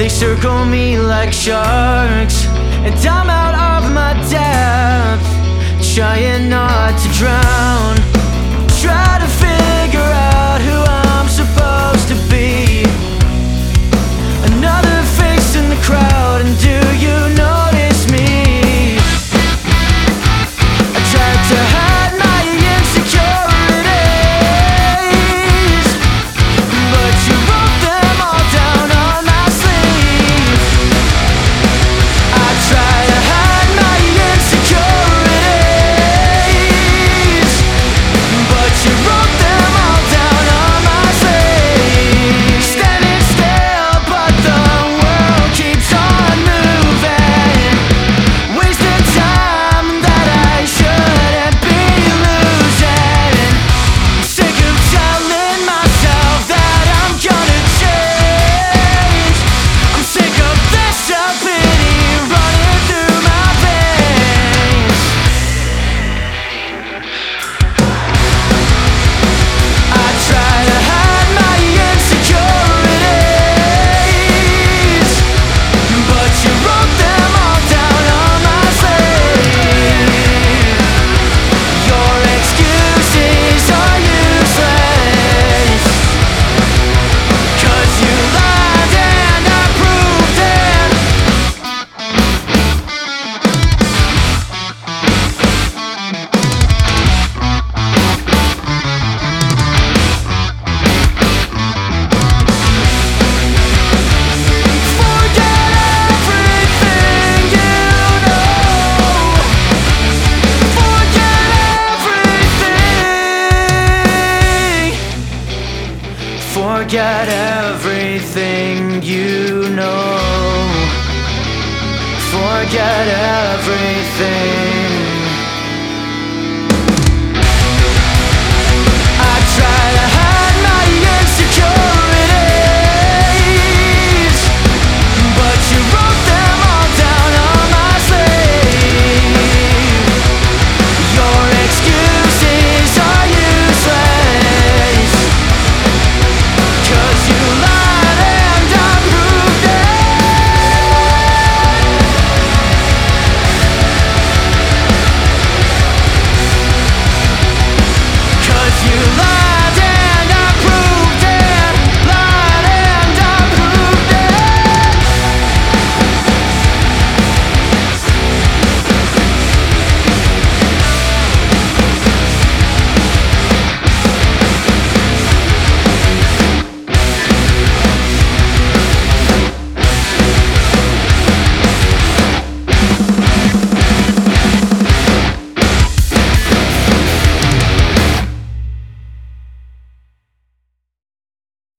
They circle me like sharks, and I'm out of my depth, trying not to drown. forget everything you know. Forget everything.